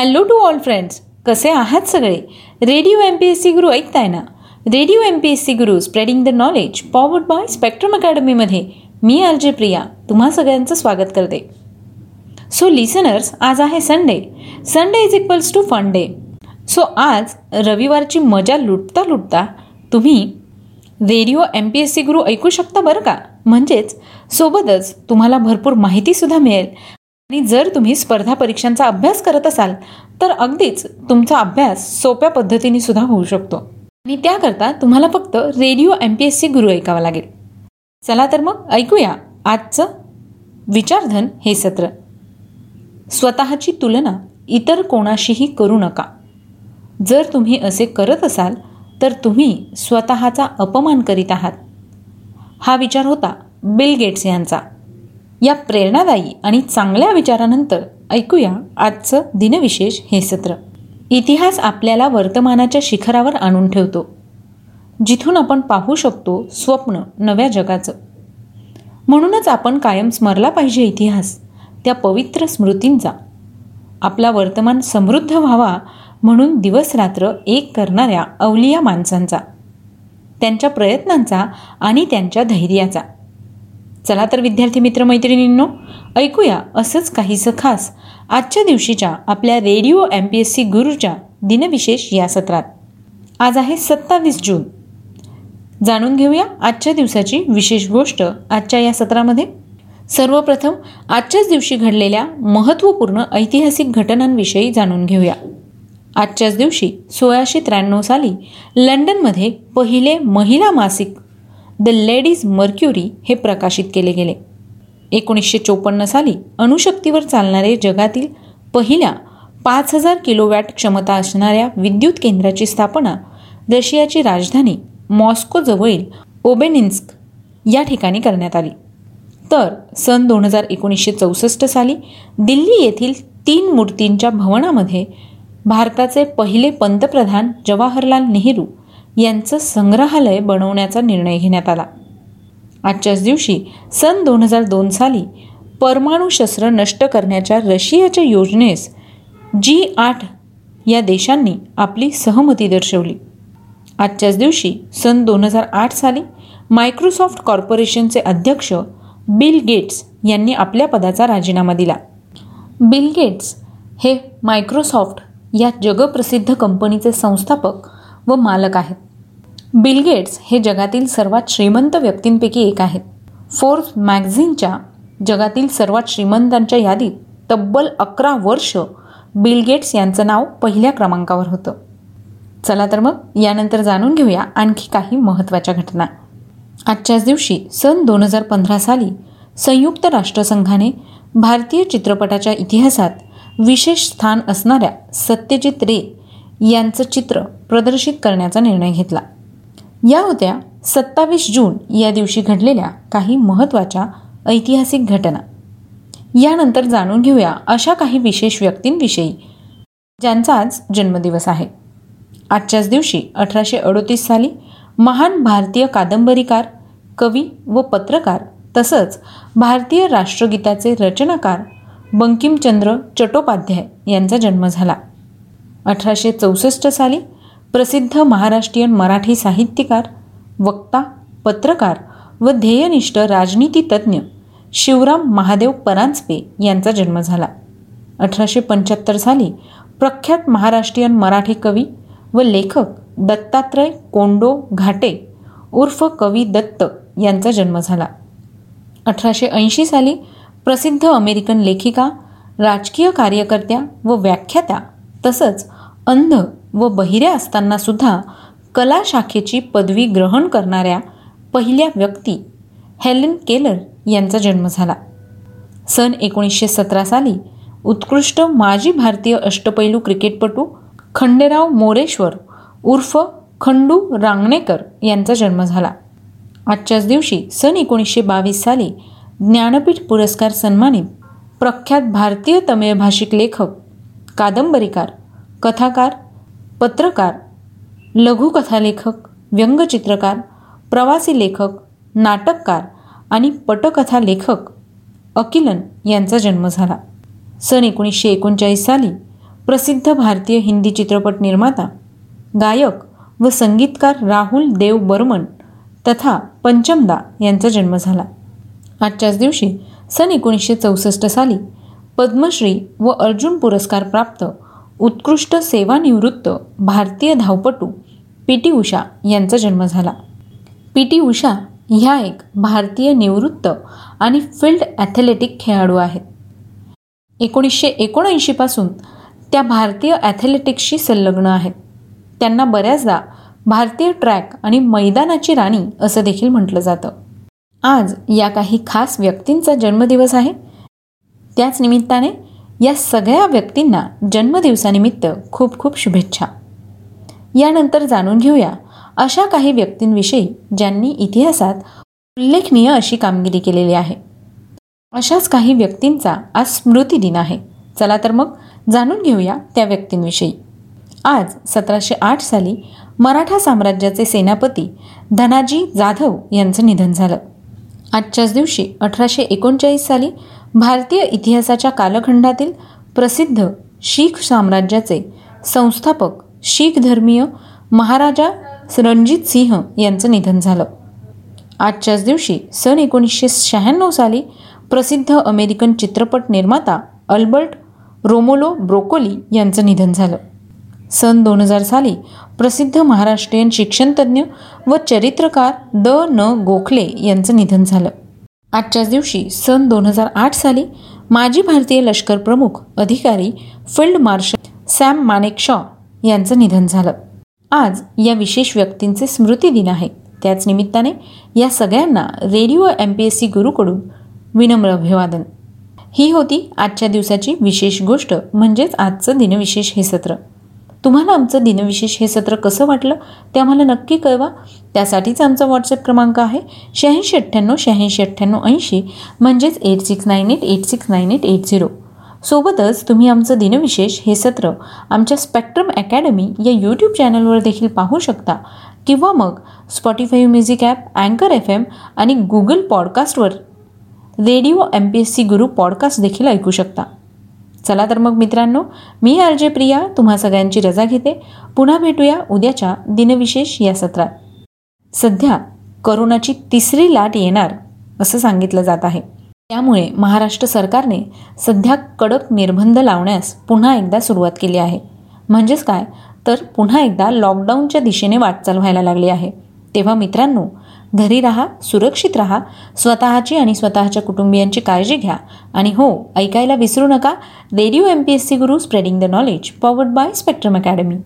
Hello to all friends कसे आहात सगळे? Radio M P S C Guru ऐकताय ना? Radio M P S C Guru spreading the knowledge powered by Spectrum अकॅडमीमध्ये मी R J Priya तुम्हा सगळ्यांचं स्वागत करते. सो लिसनर्स आज आहे Sunday Sunday is equals to fun day so आज रविवारची मजा लुटता लुटता तुम्ही radio M P S C Guru ऐकू शकता बरं का? म्हणजेच सोबतच तुम्हाला भरपूर माहितीसुद्धा मिळेल. आणि जर तुम्ही स्पर्धा परीक्षांचा अभ्यास करत असाल तर अगदीच तुमचा अभ्यास सोप्या पद्धतीने सुद्धा होऊ शकतो. आणि त्याकरता तुम्हाला फक्त radio M P S C Guru ऐकावा लागेल. चला तर मग ऐकूया आजचं विचारधन हे सत्र. स्वतःची तुलना इतर कोणाशीही करू नका. जर तुम्ही असे करत असाल तर तुम्ही स्वतःचा अपमान करीत आहात. हा विचार होता बिल गेट्स यांचा. या प्रेरणादायी आणि चांगल्या विचारानंतर ऐकूया आजचं दिनविशेष हे सत्र. इतिहास आपल्याला वर्तमानाच्या शिखरावर आणून ठेवतो. जिथून आपण पाहू शकतो स्वप्न नव्या जगाचं. म्हणूनच आपण कायम स्मरला पाहिजे इतिहास त्या पवित्र स्मृतींचा. आपला वर्तमान समृद्ध व्हावा म्हणून दिवसरात्र एक करणाऱ्या अवलिया माणसांचा त्यांच्या प्रयत्नांचा आणि त्यांच्या धैर्याचा. चला तर विद्यार्थी मित्र मैत्रिणींनो ऐकूया असंच काहीसं खास आजच्या दिवशीच्या आपल्या radio M P S C गुरुच्या दिनविशेष या सत्रात. आज आहे सत्तावीस जून. जाणून घेऊया आजच्या दिवसाची विशेष गोष्ट आजच्या या सत्रामध्ये. सर्वप्रथम आजच्याच दिवशी घडलेल्या महत्त्वपूर्ण ऐतिहासिक घटनांविषयी जाणून घेऊया. आजच्याच दिवशी सोळाशे त्र्याण्णव साली लंडनमध्ये पहिले महिला मासिक द लेडीज मर्क्युरी हे प्रकाशित केले गेले. एकोणीसशे चोपन्न साली अणुशक्तीवर चालणारे जगातील पहिल्या पाच हजार किलोवॅट क्षमता असणाऱ्या विद्युत केंद्राची स्थापना रशियाची राजधानी मॉस्कोजवळील ओबेनिन्स्क या ठिकाणी करण्यात आली. तर सन दोन हजार एकोणीसशे चौसष्ट साली दिल्ली येथील तीन मूर्तींच्या भवनामध्ये भारताचे पहिले पंतप्रधान जवाहरलाल नेहरू यांचं संग्रहालय बनवण्याचा निर्णय घेण्यात आला. आजच्याच दिवशी सन दोन हजार दोन साली परमाणू शस्त्र नष्ट करण्याच्या रशियाच्या योजनेस जी आठ या देशांनी आपली सहमती दर्शवली. आजच्याच दिवशी सन दोन हजार आठ साली मायक्रोसॉफ्ट कॉर्पोरेशनचे अध्यक्ष बिल गेट्स यांनी आपल्या पदाचा राजीनामा दिला. बिल गेट्स हे मायक्रोसॉफ्ट या जगप्रसिद्ध कंपनीचे संस्थापक व मालक आहेत. बिल गेट्स हे जगातील सर्वात श्रीमंत व्यक्तींपैकी एक आहेत. फोर्स मॅगझिनच्या जगातील सर्वात श्रीमंतांच्या यादीत तब्बल अकरा वर्ष बिल गेट्स यांचं नाव पहिल्या क्रमांकावर होतं. चला तर मग यानंतर जाणून घेऊया आणखी काही महत्त्वाच्या घटना. आजच्याच दिवशी सन दोन हजार पंधरा साली संयुक्त राष्ट्रसंघाने भारतीय चित्रपटाच्या इतिहासात विशेष स्थान असणाऱ्या सत्यजित रे यांचं चित्र प्रदर्शित करण्याचा निर्णय घेतला. या होत्या सत्तावीस जून या दिवशी घडलेल्या काही महत्त्वाच्या ऐतिहासिक घटना. यानंतर जाणून घेऊया अशा काही विशेष व्यक्तींविषयी ज्यांचा आज जन्मदिवस आहे. आजच्याच दिवशी अठराशे अडोतीस साली महान भारतीय कादंबरीकार कवी व पत्रकार तसंच भारतीय राष्ट्रगीताचे रचनाकार बंकिमचंद्र चट्टोपाध्याय यांचा जन्म झाला. अठराशे चौसष्ट साली प्रसिद्ध महाराष्ट्रीयन मराठी साहित्यकार वक्ता पत्रकार व ध्येयनिष्ठ राजनीतीतज्ञ शिवराम महादेव परांजपे यांचा जन्म झाला. अठराशे पंच्याहत्तर साली प्रख्यात महाराष्ट्रीयन मराठी कवी व लेखक दत्तात्रय कोंडो घाटे उर्फ कवी दत्त यांचा जन्म झाला. अठराशे ऐंशी साली प्रसिद्ध अमेरिकन लेखिका राजकीय कार्यकर्त्या व व्याख्यात्या तसंच अंध व बहिऱ्या असताना सुद्धा कला शाखेची पदवी ग्रहण करणाऱ्या पहिल्या व्यक्ती हेलन केलर यांचा जन्म झाला. सन एकोणीसशे सतरा साली उत्कृष्ट माजी भारतीय अष्टपैलू क्रिकेटपटू खंडेराव मोरेश्वर उर्फ खंडू रांगणेकर यांचा जन्म झाला. आजच्याच दिवशी सन एकोणीसशे बावीस साली ज्ञानपीठ पुरस्कार सन्मानित प्रख्यात भारतीय तमिळ भाषिक लेखक कादंबरीकार कथाकार पत्रकार लघुकथालेखक व्यंगचित्रकार प्रवासी लेखक नाटककार आणि पटकथा लेखक अकिलन यांचा जन्म झाला. सन एकोणीसशे एकोणचाळीस साली प्रसिद्ध भारतीय हिंदी चित्रपट निर्माता गायक व संगीतकार राहुल देव बर्मन तथा पंचमदा यांचा जन्म झाला. आजच्याच दिवशी सन एकोणीसशे चौसष्ट साली पद्मश्री व अर्जुन पुरस्कार प्राप्त उत्कृष्ट सेवानिवृत्त भारतीय धावपटू पी टी उषा यांचा जन्म झाला. पी टी उषा ह्या एक भारतीय निवृत्त आणि फील्ड ॲथलेटिक खेळाडू आहेत. एकोणीसशे एकोणऐंशीपासून त्या भारतीय ॲथलेटिक्सशी संलग्न आहेत. त्यांना बऱ्याचदा भारतीय ट्रॅक आणि मैदानाची राणी असं देखील म्हटलं जातं. आज या काही खास व्यक्तींचा जन्मदिवस आहे. त्याच निमित्ताने या सगळ्या व्यक्तींना जन्मदिवसानिमित्त खूप खूप शुभेच्छा. यानंतर जाणून घेऊया अशा काही व्यक्तींविषयी ज्यांनी इतिहासात उल्लेखनीय अशी कामगिरी केलेली आहे. अशाच काही व्यक्तींचा आज स्मृती दिन आहे. चला तर मग जाणून घेऊया त्या व्यक्तींविषयी. आज सतराशे आठ साली मराठा साम्राज्याचे सेनापती धनाजी जाधव यांचं निधन झालं. आजच्याच दिवशी अठराशे एकोणचाळीस साली भारतीय इतिहासाच्या कालखंडातील प्रसिद्ध शीख साम्राज्याचे संस्थापक शीख धर्मीय महाराजा रणजित सिंह यांचं निधन झालं. आजच्याच दिवशी सन एकोणीसशे शहाण्णव साली प्रसिद्ध अमेरिकन चित्रपट निर्माता अल्बर्ट रोमोलो ब्रोकोली यांचं निधन झालं. सन दोन हजार साली प्रसिद्ध महाराष्ट्रीयन शिक्षणतज्ज्ञ व चरित्रकार द. न. गोखले यांचं निधन झालं. आजच्याच दिवशी सन दोन हजार आठ साली माजी भारतीय लष्कर प्रमुख अधिकारी फील्ड मार्शल सॅम मानेक शॉ यांचं निधन झालं. आज या विशेष व्यक्तींचे स्मृती दिन आहे. त्याच निमित्ताने या सगळ्यांना radio M P S C गुरुकडून विनम्र अभिवादन. ही होती आजच्या दिवसाची विशेष गोष्ट म्हणजेच आजचं दिनविशेष हे सत्र. तुम्हाला आमचं दिनविशेष हे सत्र कसं वाटलं ते आम्हाला नक्की कळवा. त्यासाठीच आमचा व्हॉट्सअप क्रमांक आहे शहाऐंशी अठ्ठ्याण्णव शहाऐंशी अठ्ठ्याण्णव ऐंशी म्हणजेच eight six nine eight eight six nine eight eight zero सोबतच तुम्ही आमचं दिनविशेष हे सत्र आमच्या स्पेक्ट्रम अकॅडमी या यूट्यूब चॅनलवर देखील पाहू शकता किंवा मग स्पॉटीफाय म्युझिक ॲप अँकर एफ एम आणि Google पॉडकास्टवर radio M P S C Guru podcast देखील ऐकू शकता. चला तर मग मित्रांनो मी आर जे प्रिया तुम्हा सगळ्यांची रजा घेते. पुन्हा भेटूया उद्याच्या दिनविशेष या सत्रात. सध्या करोनाची तिसरी लाट येणार असं सांगितलं जात आहे. त्यामुळे महाराष्ट्र सरकारने सध्या कडक निर्बंध लावण्यास पुन्हा एकदा सुरुवात केली आहे. म्हणजेच काय? तर पुन्हा एकदा लॉकडाऊनच्या दिशेने वाटचाल व्हायला लागली आहे. तेव्हा मित्रांनो घरी राहा सुरक्षित राहा स्वतःची आणि स्वतःच्या कुटुंबियांची काळजी घ्या. आणि हो ऐकायला विसरू नका radio M P S C Guru spreading the knowledge powered by spectrum academy